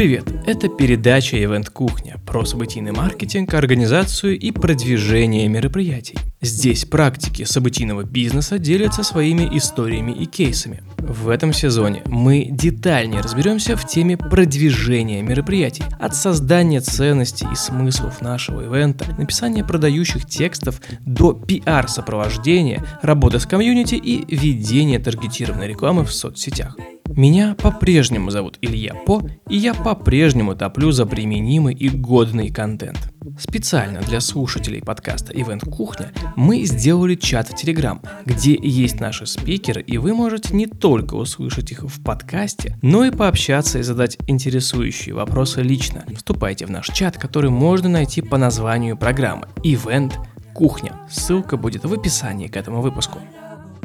Привет! Это передача Event Кухня про событийный маркетинг, организацию и продвижение мероприятий. Здесь практики событийного бизнеса делятся своими историями и кейсами. В этом сезоне мы детальнее разберемся в теме продвижения мероприятий, от создания ценностей и смыслов нашего ивента, написания продающих текстов до пиар-сопровождения, работы с комьюнити и ведения таргетированной рекламы в соцсетях. Меня по-прежнему зовут Илья По, и я по-прежнему топлю за применимый и годный контент. Специально для слушателей подкаста Event Кухня мы сделали чат в Telegram, где есть наши спикеры, и вы можете не только услышать их в подкасте, но и пообщаться и задать интересующие вопросы лично. Вступайте в наш чат, который можно найти по названию программы Event Кухня. Ссылка будет в описании к этому выпуску.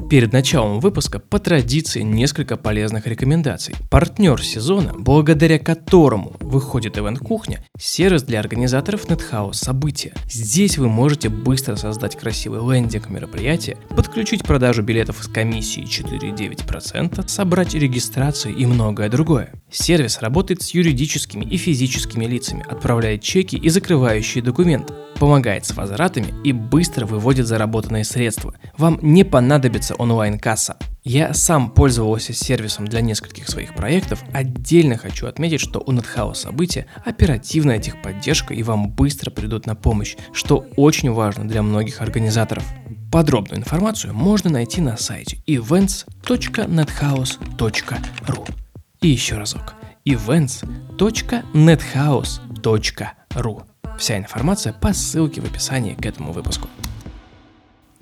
Перед началом выпуска по традиции несколько полезных рекомендаций. Партнер сезона, благодаря которому выходит Event Кухня, сервис для организаторов NetHouse события. Здесь вы можете быстро создать красивый лендинг мероприятия, подключить продажу билетов с комиссией 4,9%, собрать регистрацию и многое другое. Сервис работает с юридическими и физическими лицами, отправляет чеки и закрывающие документы, помогает с возвратами и быстро выводит заработанные средства. Вам не понадобится онлайн-касса. Я сам пользовался сервисом для нескольких своих проектов. Отдельно хочу отметить, что у NetHouse события оперативная техподдержка и вам быстро придут на помощь, что очень важно для многих организаторов. Подробную информацию можно найти на сайте events.nethouse.ru. И еще разок. events.nethouse.ru. Вся информация по ссылке в описании к этому выпуску.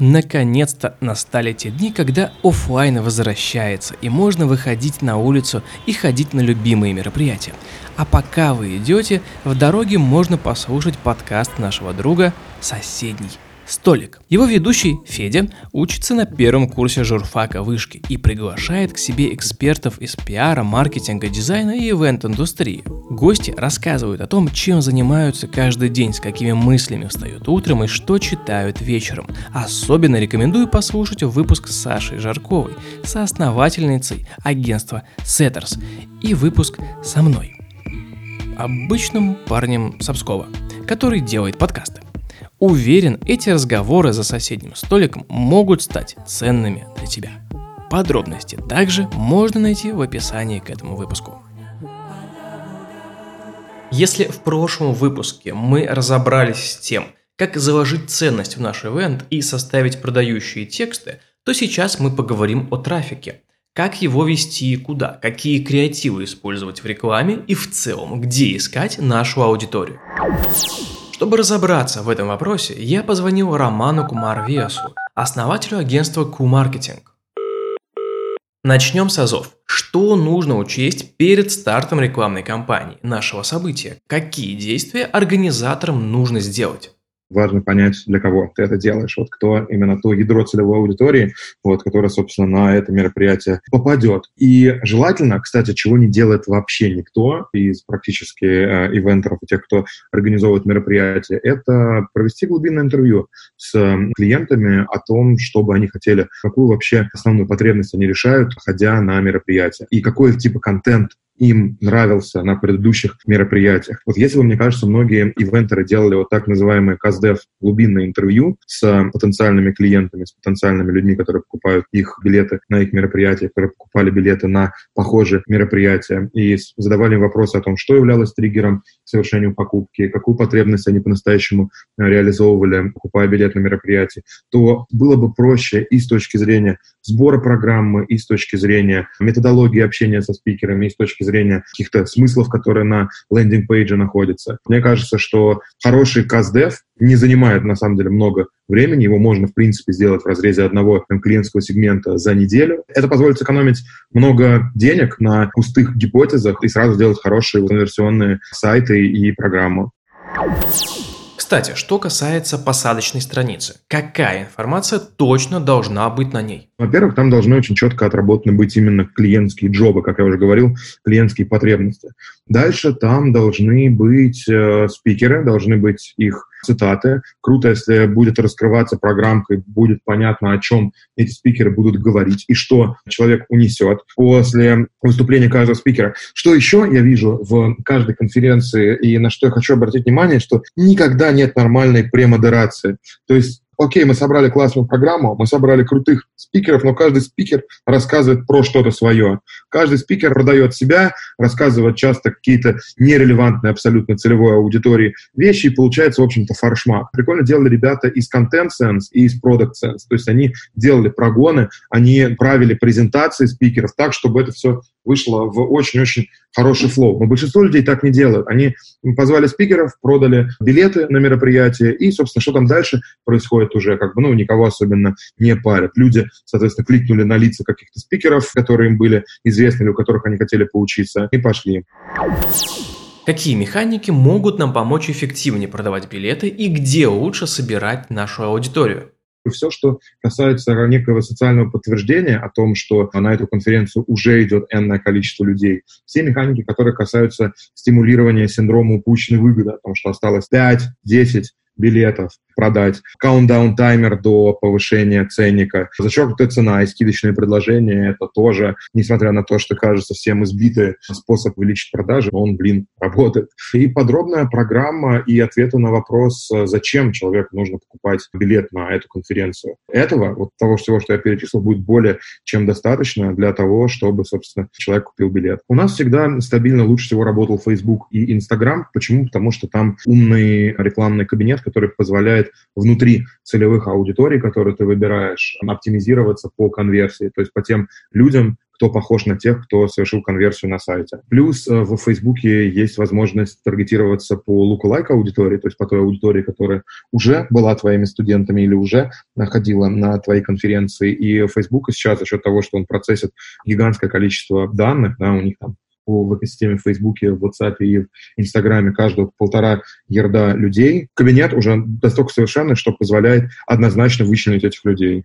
Наконец-то настали те дни, когда офлайн возвращается, и можно выходить на улицу и ходить на любимые мероприятия. А пока вы идете, в дороге можно послушать подкаст нашего друга «Соседний Столик. Его ведущий Федя учится на первом курсе журфака вышки и приглашает к себе экспертов из пиара, маркетинга, дизайна и ивент-индустрии. Гости рассказывают о том, чем занимаются каждый день, с какими мыслями встают утром и что читают вечером. Особенно рекомендую послушать выпуск с Сашей Жарковой, соосновательницей агентства Setters, и выпуск со мной, обычным парнем Сапскова, который делает подкасты. Уверен, эти разговоры за соседним столиком могут стать ценными для тебя. Подробности также можно найти в описании к этому выпуску. Если в прошлом выпуске мы разобрались с тем, как заложить ценность в наш ивент и составить продающие тексты, то сейчас мы поговорим о трафике. Как его вести и куда, какие креативы использовать в рекламе и в целом, где искать нашу аудиторию. Чтобы разобраться в этом вопросе, я позвонил Роману Кумарвесу, основателю агентства Q-Marketing. Начнем с азов. Что нужно учесть перед стартом рекламной кампании нашего события? Какие действия организаторам нужно сделать? Важно понять, для кого ты это делаешь, вот кто именно то ядро целевой аудитории, вот, которое, собственно, на это мероприятие попадет. И желательно, кстати, чего не делает вообще никто из практически э, ивентеров и тех, кто организовывает мероприятие, это провести глубинное интервью с клиентами о том, что бы они хотели, какую вообще основную потребность они решают, ходя на мероприятие, и какой типа контент им нравился на предыдущих мероприятиях. Вот если бы, мне кажется, многие ивентеры делали вот так называемые КАЗДЕВ глубинное интервью с потенциальными клиентами, с потенциальными людьми, которые покупают их билеты на их мероприятия, которые покупали билеты на похожие мероприятия, и задавали вопросы о том, что являлось триггером к совершению покупки, какую потребность они по-настоящему э, реализовывали, покупая билет на мероприятие, то было бы проще и с точки зрения сбора программы, и с точки зрения методологии общения со спикерами, и с точки зрения каких-то смыслов, которые на лендинг-пейдже находятся. Мне кажется, что хороший CastDev не занимает, на самом деле, много времени. Его можно, в принципе, сделать в разрезе одного там, клиентского сегмента за неделю. Это позволит сэкономить много денег на пустых гипотезах и сразу сделать хорошие конверсионные сайты и программу. Кстати, что касается посадочной страницы, какая информация точно должна быть на ней? Во-первых, там должны очень четко отработаны быть именно клиентские джобы, как я уже говорил, клиентские потребности. Дальше там должны быть э, спикеры, должны быть их цитаты. Круто, если будет раскрываться программка, будет понятно, о чем эти спикеры будут говорить и что человек унесет после выступления каждого спикера. Что еще я вижу в каждой конференции и на что я хочу обратить внимание, что никогда нет нормальной премодерации. То есть окей, мы собрали классную программу, мы собрали крутых спикеров, но каждый спикер рассказывает про что-то свое. Каждый спикер продает себя, рассказывает часто какие-то нерелевантные абсолютно целевой аудитории вещи, и получается, в общем-то, фаршмак. Прикольно делали ребята из Content Sense и из Product Sense. То есть они делали прогоны, они правили презентации спикеров так, чтобы это все вышло в очень-очень хороший флоу. Но большинство людей так не делают. Они позвали спикеров, продали билеты на мероприятие, и, собственно, что там дальше происходит уже, как бы, ну, никого особенно не парят. Люди, соответственно, кликнули на лица каких-то спикеров, которые им были известны или у которых они хотели поучиться, и пошли. Какие механики могут нам помочь эффективнее продавать билеты и где лучше собирать нашу аудиторию? Все, что касается некого социального подтверждения о том, что на эту конференцию уже идет энное количество людей, все механики, которые касаются стимулирования синдрома упущенной выгоды, о том, что осталось 5, 10, билетов продать, каундаун-таймер до повышения ценника, зачеркнутая цена и скидочные предложения, это тоже, несмотря на то, что кажется всем избитый способ увеличить продажи, он, блин, работает. И подробная программа и ответы на вопрос, зачем человеку нужно покупать билет на эту конференцию. Этого, вот того всего, что я перечислил, будет более чем достаточно для того, чтобы, собственно, человек купил билет. У нас всегда стабильно лучше всего работал Facebook и Instagram. Почему? Потому что там умный рекламный кабинет, который позволяет внутри целевых аудиторий, которые ты выбираешь, оптимизироваться по конверсии, то есть по тем людям, кто похож на тех, кто совершил конверсию на сайте. Плюс э, в Фейсбуке есть возможность таргетироваться по луку-лайк аудитории, то есть по той аудитории, которая уже была твоими студентами или уже находила на твоей конференции. И Facebook сейчас за счет того, что он процессит гигантское количество данных, да, у них там в экосистеме в Фейсбуке, в WhatsApp и в Инстаграме каждого полтора ярда людей. Кабинет уже настолько совершенный, что позволяет однозначно вычленить этих людей.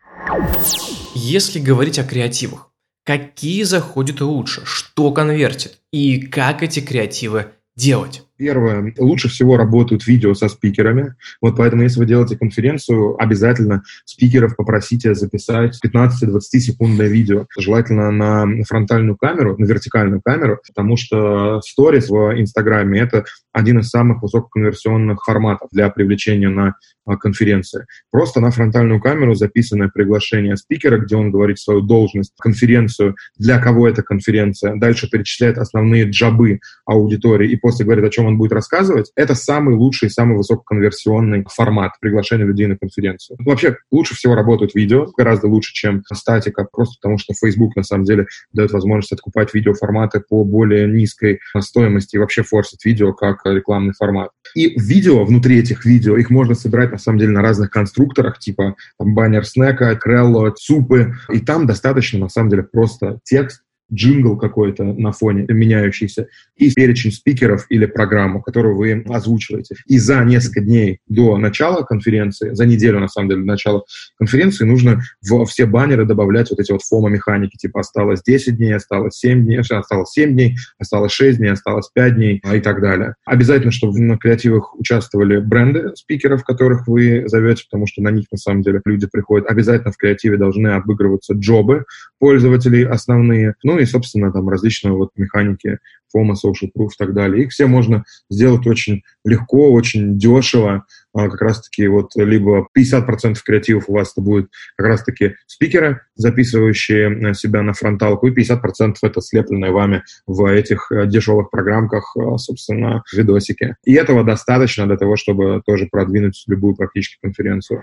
Если говорить о креативах, какие заходят лучше, что конвертит и как эти креативы делать? Первое, лучше всего работают видео со спикерами. Вот поэтому, если вы делаете конференцию, обязательно спикеров попросите записать 15-20 секундное видео. Желательно на фронтальную камеру, на вертикальную камеру, потому что сторис в Инстаграме — это один из самых высококонверсионных форматов для привлечения на а, конференции. Просто на фронтальную камеру записанное приглашение спикера, где он говорит свою должность, конференцию, для кого эта конференция, дальше перечисляет основные джабы аудитории и после говорит, о чем он будет рассказывать, это самый лучший, самый высококонверсионный формат приглашения людей на конференцию. Вообще, лучше всего работают видео, гораздо лучше, чем статика, просто потому что Facebook, на самом деле, дает возможность откупать видеоформаты по более низкой стоимости и вообще форсит видео как рекламный формат. И видео, внутри этих видео, их можно собирать, на самом деле, на разных конструкторах, типа там, баннер снека, крелло, супы, и там достаточно, на самом деле, просто текст, джингл какой-то на фоне меняющийся, и перечень спикеров или программу, которую вы озвучиваете. И за несколько дней до начала конференции, за неделю, на самом деле, до начала конференции, нужно в все баннеры добавлять вот эти вот фома-механики, типа осталось 10 дней, осталось 7 дней, осталось 7 дней, осталось 6 дней, осталось 5 дней и так далее. Обязательно, чтобы на креативах участвовали бренды спикеров, которых вы зовете, потому что на них, на самом деле, люди приходят. Обязательно в креативе должны обыгрываться джобы пользователей основные. Ну и, собственно, там различные вот механики FOMO, Social Proof и так далее. Их все можно сделать очень легко, очень дешево. А, как раз-таки вот либо 50% креативов у вас это будет как раз-таки спикеры, записывающие э, себя на фронталку, и 50% это слепленные вами в этих э, дешевых программках, э, собственно, видосики. И этого достаточно для того, чтобы тоже продвинуть любую практически конференцию.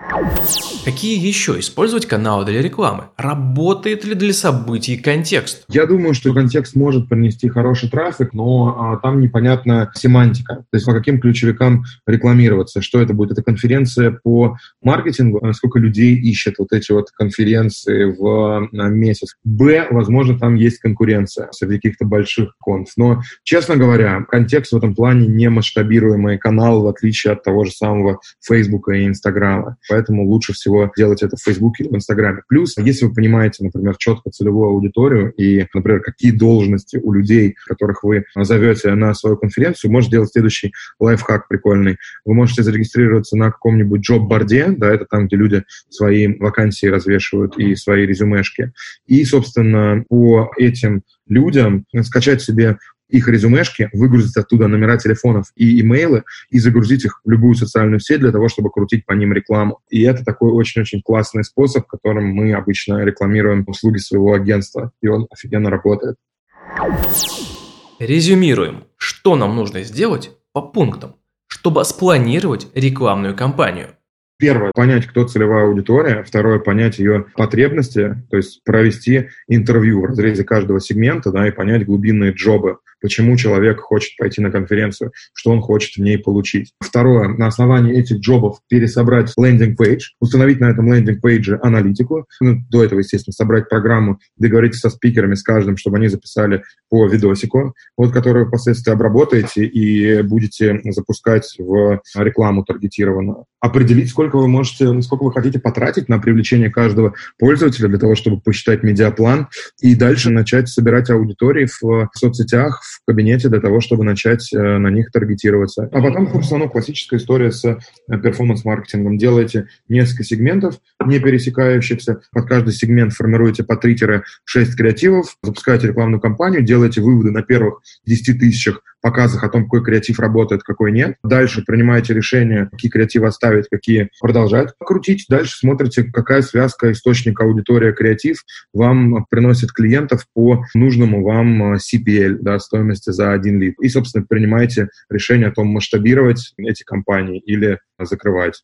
Какие еще использовать каналы для рекламы? Работает ли для событий контекст? Я думаю, что контекст может принести хороший трафик, но а, там непонятна семантика. То есть по каким ключевикам рекламироваться, что это будет. Это конференция по маркетингу, сколько людей ищет вот эти вот конференции в а, месяц. Б, возможно, там есть конкуренция среди каких-то больших конф. Но, честно говоря, контекст в этом плане не масштабируемый канал, в отличие от того же самого Фейсбука и Инстаграма. Поэтому лучше всего делать это в Фейсбуке или в Инстаграме. Плюс, если вы понимаете, например, четко целевую аудиторию и, например, какие должности у людей, которых вы зовете на свою конференцию, можете делать следующий лайфхак прикольный. Вы можете зарегистрировать зарегистрироваться на каком-нибудь джоб-борде, да, это там, где люди свои вакансии развешивают и свои резюмешки, и, собственно, по этим людям скачать себе их резюмешки, выгрузить оттуда номера телефонов и имейлы и загрузить их в любую социальную сеть для того, чтобы крутить по ним рекламу. И это такой очень-очень классный способ, которым мы обычно рекламируем услуги своего агентства, и он офигенно работает. Резюмируем, что нам нужно сделать по пунктам, чтобы спланировать рекламную кампанию. Первое, понять, кто целевая аудитория. Второе, понять ее потребности, то есть провести интервью в разрезе каждого сегмента, да, и понять глубинные джобы, почему человек хочет пойти на конференцию, что он хочет в ней получить. Второе, на основании этих job ов пересобрать landing page, установить на этом landing page е аналитику, ну, до этого, естественно, собрать программу, договориться со спикерами, с каждым, чтобы они записали по видосику, вот, который впоследствии обработаете и будете запускать в рекламу таргетированную. Определить, сколько вы можете, сколько вы хотите потратить на привлечение каждого пользователя для того, чтобы посчитать медиаплан и дальше начать собирать аудитории в соцсетях, в кабинете для того, чтобы начать э, на них таргетироваться. А потом, собственно, классическая история с э, перформанс-маркетингом. Делаете несколько сегментов, не пересекающихся. Под каждый сегмент формируете по 3-6 креативов, запускаете рекламную кампанию, делаете выводы на первых 10 тысячах показах о том, какой креатив работает, какой нет. Дальше принимаете решение, какие креативы оставить, какие продолжать крутить. Дальше смотрите, какая связка источника аудитория креатив вам приносит клиентов по нужному вам э, CPL, да, стоимости за один лид. И, собственно, принимаете решение о том, масштабировать эти компании или закрывать.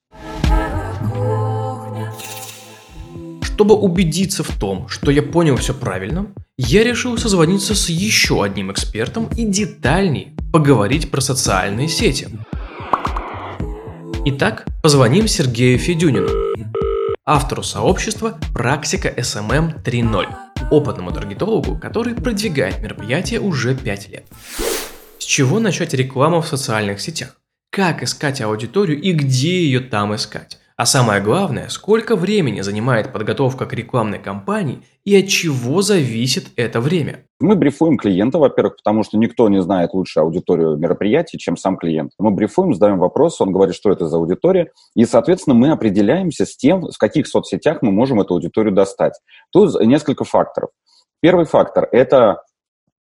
Чтобы убедиться в том, что я понял все правильно, я решил созвониться с еще одним экспертом и детальней поговорить про социальные сети. Итак, позвоним Сергею Федюнину, автору сообщества «Практика SMM 3.0», опытному таргетологу, который продвигает мероприятие уже 5 лет. С чего начать рекламу в социальных сетях? Как искать аудиторию и где ее там искать? А самое главное, сколько времени занимает подготовка к рекламной кампании и от чего зависит это время? Мы брифуем клиента, во-первых, потому что никто не знает лучше аудиторию мероприятий, чем сам клиент. Мы брифуем, задаем вопрос, он говорит, что это за аудитория, и, соответственно, мы определяемся с тем, в каких соцсетях мы можем эту аудиторию достать. Тут несколько факторов. Первый фактор – это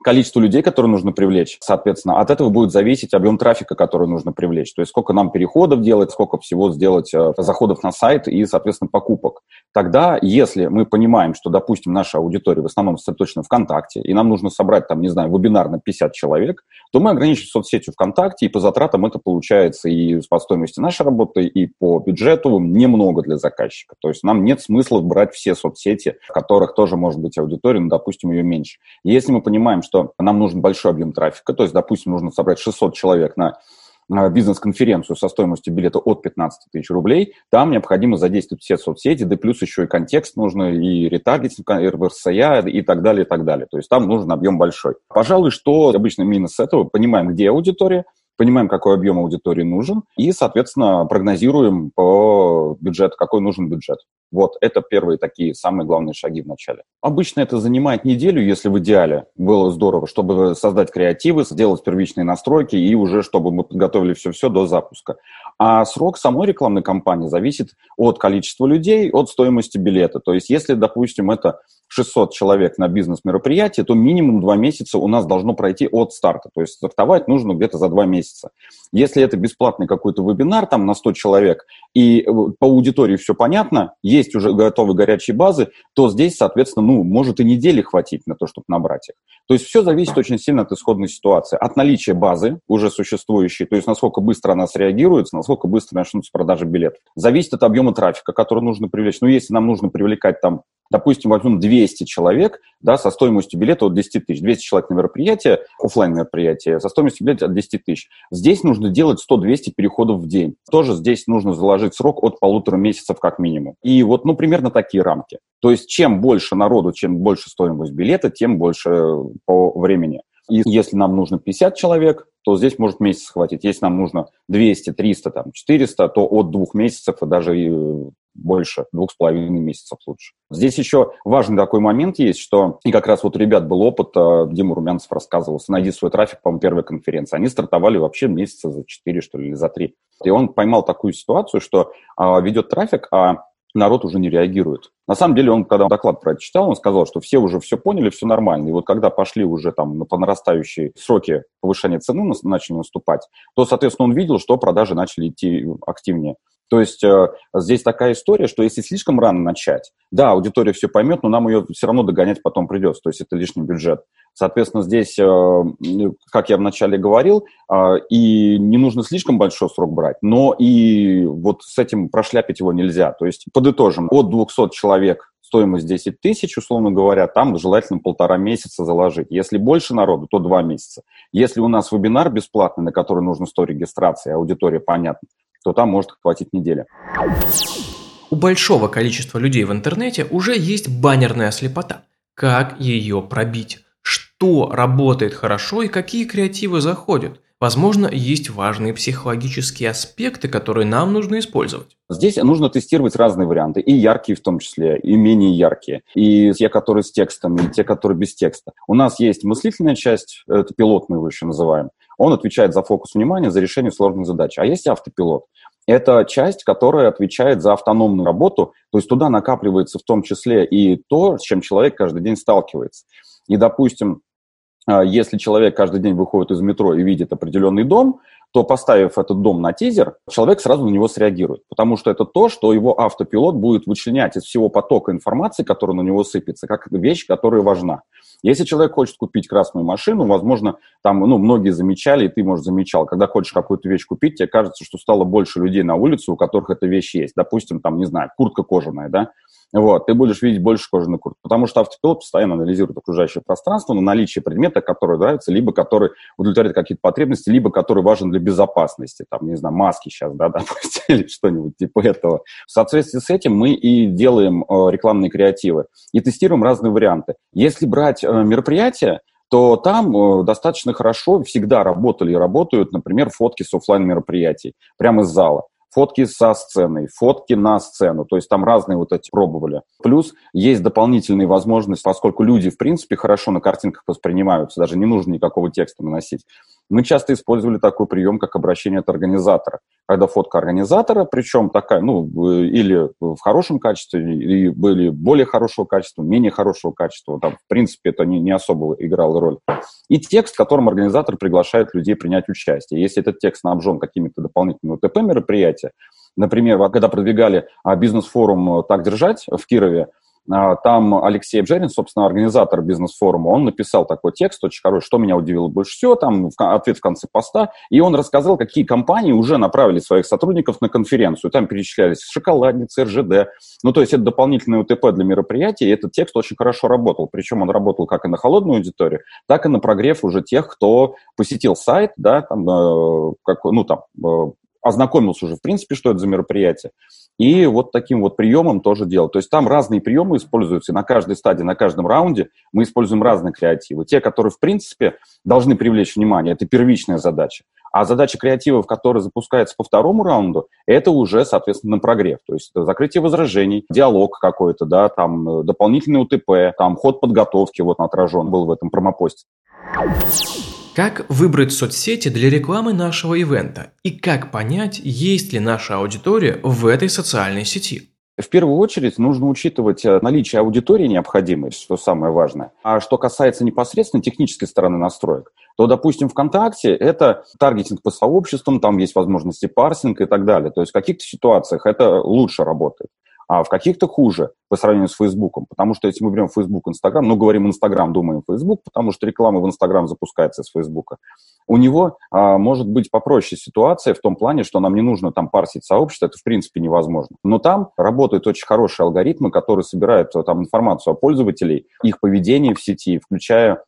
количество людей, которые нужно привлечь. Соответственно, от этого будет зависеть объем трафика, который нужно привлечь. То есть сколько нам переходов делать, сколько всего сделать э, заходов на сайт и, соответственно, покупок. Тогда, если мы понимаем, что, допустим, наша аудитория в основном сосредоточена ВКонтакте, и нам нужно собрать там, не знаю, вебинар на 50 человек, то мы ограничим соцсетью ВКонтакте, и по затратам это получается и по стоимости нашей работы, и по бюджету немного для заказчика. То есть нам нет смысла брать все соцсети, в которых тоже может быть аудитория, но, допустим, ее меньше. Если мы понимаем, что нам нужен большой объем трафика, то есть, допустим, нужно собрать 600 человек на бизнес-конференцию со стоимостью билета от 15 тысяч рублей, там необходимо задействовать все соцсети, да плюс еще и контекст нужно, и ретаргетинг, РВРСЯ и так далее, и так далее. То есть там нужен объем большой. Пожалуй, что обычно минус этого, понимаем, где аудитория, понимаем, какой объем аудитории нужен, и, соответственно, прогнозируем по бюджету, какой нужен бюджет. Вот, это первые такие самые главные шаги в начале. Обычно это занимает неделю, если в идеале было здорово, чтобы создать креативы, сделать первичные настройки и уже чтобы мы подготовили все-все до запуска. А срок самой рекламной кампании зависит от количества людей, от стоимости билета. То есть если, допустим, это 600 человек на бизнес-мероприятие, то минимум 2 месяца у нас должно пройти от старта. То есть стартовать нужно где-то за 2 месяца. Если это бесплатный какой-то вебинар там на 100 человек, и э, по аудитории все понятно, есть уже готовые горячие базы, то здесь, соответственно, ну, может и недели хватить на то, чтобы набрать их. То есть все зависит очень сильно от исходной ситуации. От наличия базы уже существующей, то есть насколько быстро она среагирует, насколько быстро начнутся продажи билетов. Зависит от объема трафика, который нужно привлечь. Ну, если нам нужно привлекать там допустим, возьмем 200 человек да, со стоимостью билета от 10 тысяч. 200 человек на мероприятие, офлайн мероприятие, со стоимостью билета от 10 тысяч. Здесь нужно делать 100-200 переходов в день. Тоже здесь нужно заложить срок от полутора месяцев как минимум. И вот, ну, примерно такие рамки. То есть чем больше народу, чем больше стоимость билета, тем больше по времени. И если нам нужно 50 человек, то здесь может месяц хватить. Если нам нужно 200, 300, там, 400, то от двух месяцев и даже и больше, двух с половиной месяцев лучше. Здесь еще важный такой момент есть, что, и как раз вот у ребят был опыт, э, Дима Румянцев рассказывал, «Найди свой трафик», по-моему, первой конференции. Они стартовали вообще месяца за 4, что ли, или за 3. И он поймал такую ситуацию, что а, ведет трафик, а народ уже не реагирует. На самом деле, он, когда доклад про это читал, он сказал, что все уже все поняли, все нормально. И вот когда пошли уже там по нарастающей сроки повышения цены начали наступать, то, соответственно, он видел, что продажи начали идти активнее. То есть э, здесь такая история, что если слишком рано начать, да, аудитория все поймет, но нам ее все равно догонять потом придется, то есть это лишний бюджет. Соответственно, здесь, э, как я вначале говорил, э, и не нужно слишком большой срок брать, но и вот с этим прошляпить его нельзя. То есть подытожим, от 200 человек стоимость 10 тысяч, условно говоря, там желательно полтора месяца заложить. Если больше народу, то два месяца. Если у нас вебинар бесплатный, на который нужно 100 регистраций, аудитория понятна, то там может хватить недели. У большого количества людей в интернете уже есть баннерная слепота. Как ее пробить? Что работает хорошо и какие креативы заходят? Возможно, есть важные психологические аспекты, которые нам нужно использовать. Здесь нужно тестировать разные варианты, и яркие в том числе, и менее яркие, и те, которые с текстом, и те, которые без текста. У нас есть мыслительная часть, это пилот мы его еще называем, он отвечает за фокус внимания, за решение сложных задач. А есть автопилот. Это часть, которая отвечает за автономную работу, то есть туда накапливается в том числе и то, с чем человек каждый день сталкивается. И, допустим, а, если человек каждый день выходит из метро и видит определенный дом, то поставив этот дом на тизер, человек сразу на него среагирует, потому что это то, что его автопилот будет вычленять из всего потока информации, который на него сыпется, как вещь, которая важна. Если человек хочет купить красную машину, возможно, там, ну, многие замечали, и ты, может, замечал, когда хочешь какую-то вещь купить, тебе кажется, что стало больше людей на улице, у которых эта вещь есть. Допустим, там, не знаю, куртка кожаная, да, вот, ты будешь видеть больше кожаной куртки, потому что автопилот постоянно анализирует окружающее пространство на наличие предмета, который нравится, либо который удовлетворяет какие-то потребности, либо который важен для безопасности, там, не знаю, маски сейчас, да, допустим, или что-нибудь типа этого. В соответствии с этим мы и делаем э, рекламные креативы и тестируем разные варианты. Если брать э, мероприятия, то там э, достаточно хорошо всегда работали и работают, например, фотки с офлайн мероприятий прямо из зала фотки со сценой, фотки на сцену, то есть там разные вот эти пробовали. Плюс есть дополнительные возможности, поскольку люди, в принципе, хорошо на картинках воспринимаются, даже не нужно никакого текста наносить. Мы часто использовали такой прием, как обращение от организатора. Когда фотка организатора, причем такая, ну, или в хорошем качестве, или были более хорошего качества, менее хорошего качества, там, в принципе, это не, не особо играло роль. И текст, которым организатор приглашает людей принять участие. Если этот текст снабжен какими-то дополнительными УТП мероприятия, например, когда продвигали а, бизнес-форум «Так держать» в Кирове, там Алексей Бжерин, собственно, организатор бизнес-форума, он написал такой текст очень хороший, что меня удивило больше всего, там ответ в конце поста, и он рассказал, какие компании уже направили своих сотрудников на конференцию. Там перечислялись шоколадницы, РЖД. Ну, то есть это дополнительный УТП для мероприятия, и этот текст очень хорошо работал. Причем он работал как и на холодную аудиторию, так и на прогрев уже тех, кто посетил сайт, да, там, э, как, ну, там, э, ознакомился уже, в принципе, что это за мероприятие. И вот таким вот приемом тоже делал. То есть там разные приемы используются, на каждой стадии, на каждом раунде мы используем разные креативы. Те, которые, в принципе, должны привлечь внимание, это первичная задача. А задача креативов, которая запускается по второму раунду, это уже, соответственно, на прогрев. То есть это закрытие возражений, диалог какой-то, да, там э, дополнительный УТП, там ход подготовки вот отражен был в этом промопосте. Как выбрать соцсети для рекламы нашего ивента? И как понять, есть ли наша аудитория в этой социальной сети? В первую очередь нужно учитывать э, наличие аудитории необходимой, что самое важное. А что касается непосредственно технической стороны настроек, то, допустим, ВКонтакте это таргетинг по сообществам, там есть возможности парсинга и так далее. То есть в каких-то ситуациях это лучше работает а в каких-то хуже по сравнению с Фейсбуком. Потому что если мы берем Фейсбук, Инстаграм, ну, говорим Инстаграм, думаем Фейсбук, потому что реклама в Инстаграм запускается с Фейсбука. У него а, может быть попроще ситуация в том плане, что нам не нужно там парсить сообщество, это в принципе невозможно. Но там работают очень хорошие алгоритмы, которые собирают там информацию о пользователей, их поведении в сети, включая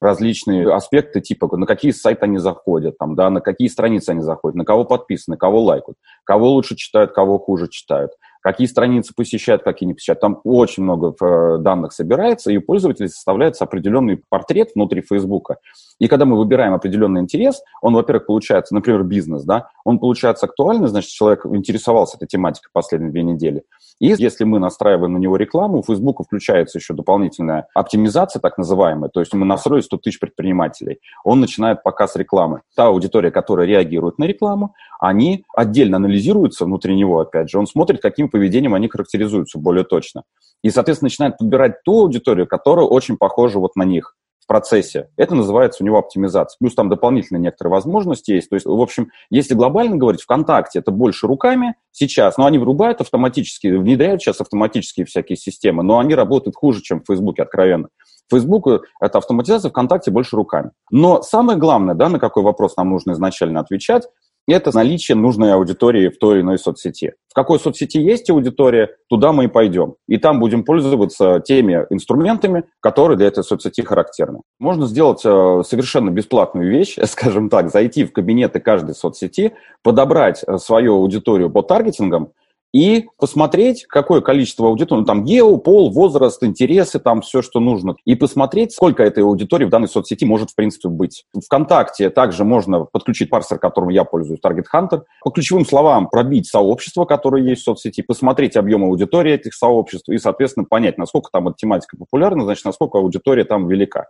различные аспекты, типа на какие сайты они заходят, там, да, на какие страницы они заходят, на кого подписаны, кого лайкают, кого лучше читают, кого хуже читают какие страницы посещают, какие не посещают. Там очень много э, данных собирается, и у пользователей составляется определенный портрет внутри Фейсбука. И когда мы выбираем определенный интерес, он, во-первых, получается, например, бизнес, да, он получается актуальный, значит, человек интересовался этой тематикой последние две недели. И если мы настраиваем на него рекламу, у Facebook включается еще дополнительная оптимизация, так называемая, то есть мы настроили 100 тысяч предпринимателей, он начинает показ рекламы. Та аудитория, которая реагирует на рекламу, они отдельно анализируются внутри него, опять же, он смотрит, каким поведением они характеризуются более точно. И, соответственно, начинает подбирать ту аудиторию, которая очень похожа вот на них процессе. Это называется у него оптимизация. Плюс там дополнительные некоторые возможности есть. То есть, в общем, если глобально говорить, ВКонтакте это больше руками сейчас, но они врубают автоматически, внедряют сейчас автоматические всякие системы, но они работают хуже, чем в Фейсбуке, откровенно. Facebook это автоматизация, ВКонтакте больше руками. Но самое главное, да, на какой вопрос нам нужно изначально отвечать, это наличие нужной аудитории в той или иной соцсети. В какой соцсети есть аудитория, туда мы и пойдем. И там будем пользоваться теми инструментами, которые для этой соцсети характерны. Можно сделать э, совершенно бесплатную вещь, скажем так, зайти в кабинеты каждой соцсети, подобрать э, свою аудиторию по таргетингам и посмотреть, какое количество аудитории, ну, там, гео, пол, возраст, интересы, там, все, что нужно, и посмотреть, сколько этой аудитории в данной соцсети может, в принципе, быть. ВКонтакте также можно подключить парсер, которым я пользуюсь, Target Hunter, по ключевым словам пробить сообщество, которое есть в соцсети, посмотреть объем аудитории этих сообществ и, соответственно, понять, насколько там эта тематика популярна, значит, насколько аудитория там велика.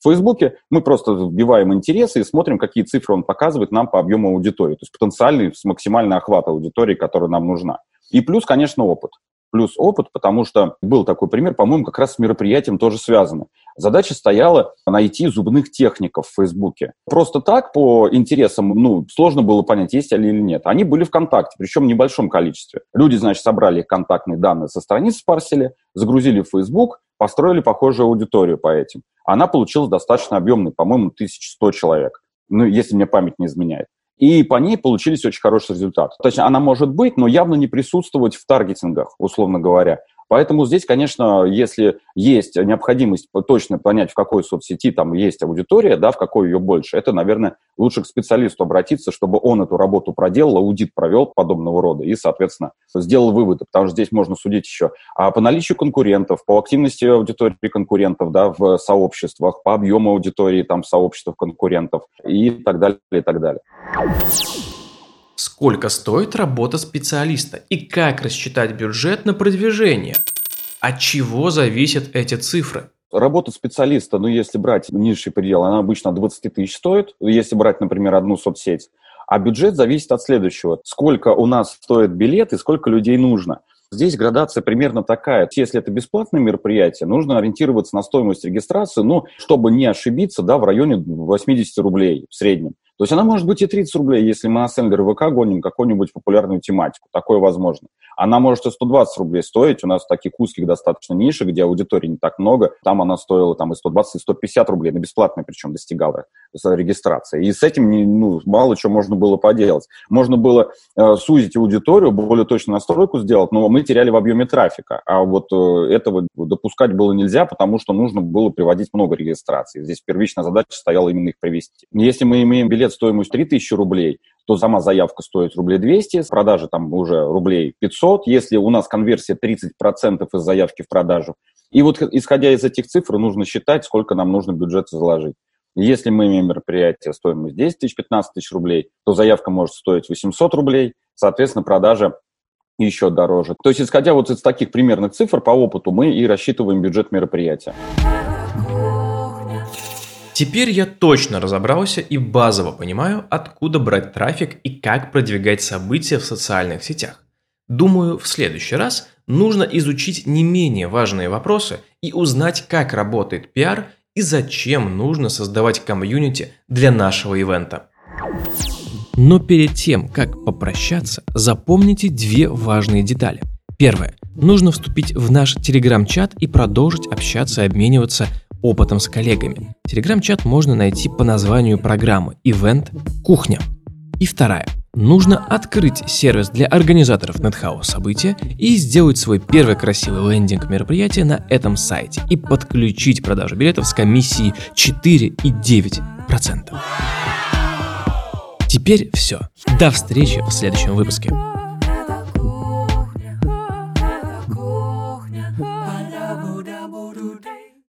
В Фейсбуке мы просто вбиваем интересы и смотрим, какие цифры он показывает нам по объему аудитории, то есть потенциальный максимальный охват аудитории, которая нам нужна. И плюс, конечно, опыт. Плюс опыт, потому что был такой пример, по-моему, как раз с мероприятием тоже связано. Задача стояла найти зубных техников в Фейсбуке. Просто так, по интересам, ну, сложно было понять, есть они или нет. Они были ВКонтакте, причем в небольшом количестве. Люди, значит, собрали контактные данные со страниц спарсили, загрузили в Facebook, построили похожую аудиторию по этим. Она получилась достаточно объемной, по-моему, 1100 человек. Ну, если мне память не изменяет и по ней получились очень хорошие результаты. Точнее, она может быть, но явно не присутствовать в таргетингах, условно говоря. Поэтому здесь, конечно, если есть необходимость точно понять, в какой соцсети там есть аудитория, да, в какой ее больше, это, наверное, лучше к специалисту обратиться, чтобы он эту работу проделал, аудит провел подобного рода и, соответственно, сделал выводы, потому что здесь можно судить еще а по наличию конкурентов, по активности аудитории конкурентов да, в сообществах, по объему аудитории там, в сообществах конкурентов и так далее, и так далее. Сколько стоит работа специалиста и как рассчитать бюджет на продвижение? От чего зависят эти цифры? Работа специалиста, ну, если брать низший предел, она обычно 20 тысяч стоит, если брать, например, одну соцсеть. А бюджет зависит от следующего. Сколько у нас стоит билет и сколько людей нужно. Здесь градация примерно такая. Если это бесплатное мероприятие, нужно ориентироваться на стоимость регистрации, ну, чтобы не ошибиться, да, в районе 80 рублей в среднем. То есть она может быть и 30 рублей, если мы на сендер ВК гоним какую-нибудь популярную тематику. Такое возможно. Она может и 120 рублей стоить. У нас таких узких достаточно нишах, где аудитории не так много. Там она стоила там, и 120, и 150 рублей. На бесплатной причем достигала регистрация. И с этим ну, мало чего можно было поделать. Можно было э, сузить аудиторию, более точную настройку сделать, но мы теряли в объеме трафика. А вот э, этого допускать было нельзя, потому что нужно было приводить много регистраций. Здесь первичная задача стояла именно их привести. Если мы имеем билет стоимостью 3000 рублей, то сама заявка стоит рублей 200, с продажи там уже рублей 500, если у нас конверсия 30% из заявки в продажу. И вот исходя из этих цифр нужно считать, сколько нам нужно бюджета заложить. Если мы имеем мероприятие стоимость 10 тысяч, 15 тысяч рублей, то заявка может стоить 800 рублей, соответственно, продажа еще дороже. То есть, исходя вот из таких примерных цифр по опыту, мы и рассчитываем бюджет мероприятия. Теперь я точно разобрался и базово понимаю, откуда брать трафик и как продвигать события в социальных сетях. Думаю, в следующий раз нужно изучить не менее важные вопросы и узнать, как работает пиар и зачем нужно создавать комьюнити для нашего ивента. Но перед тем, как попрощаться, запомните две важные детали. Первое. Нужно вступить в наш телеграм-чат и продолжить общаться и обмениваться опытом с коллегами. Телеграм-чат можно найти по названию программы «Ивент Кухня». И вторая. Нужно открыть сервис для организаторов NetHouse события и сделать свой первый красивый лендинг мероприятия на этом сайте и подключить продажу билетов с комиссией 4,9%. Теперь все. До встречи в следующем выпуске.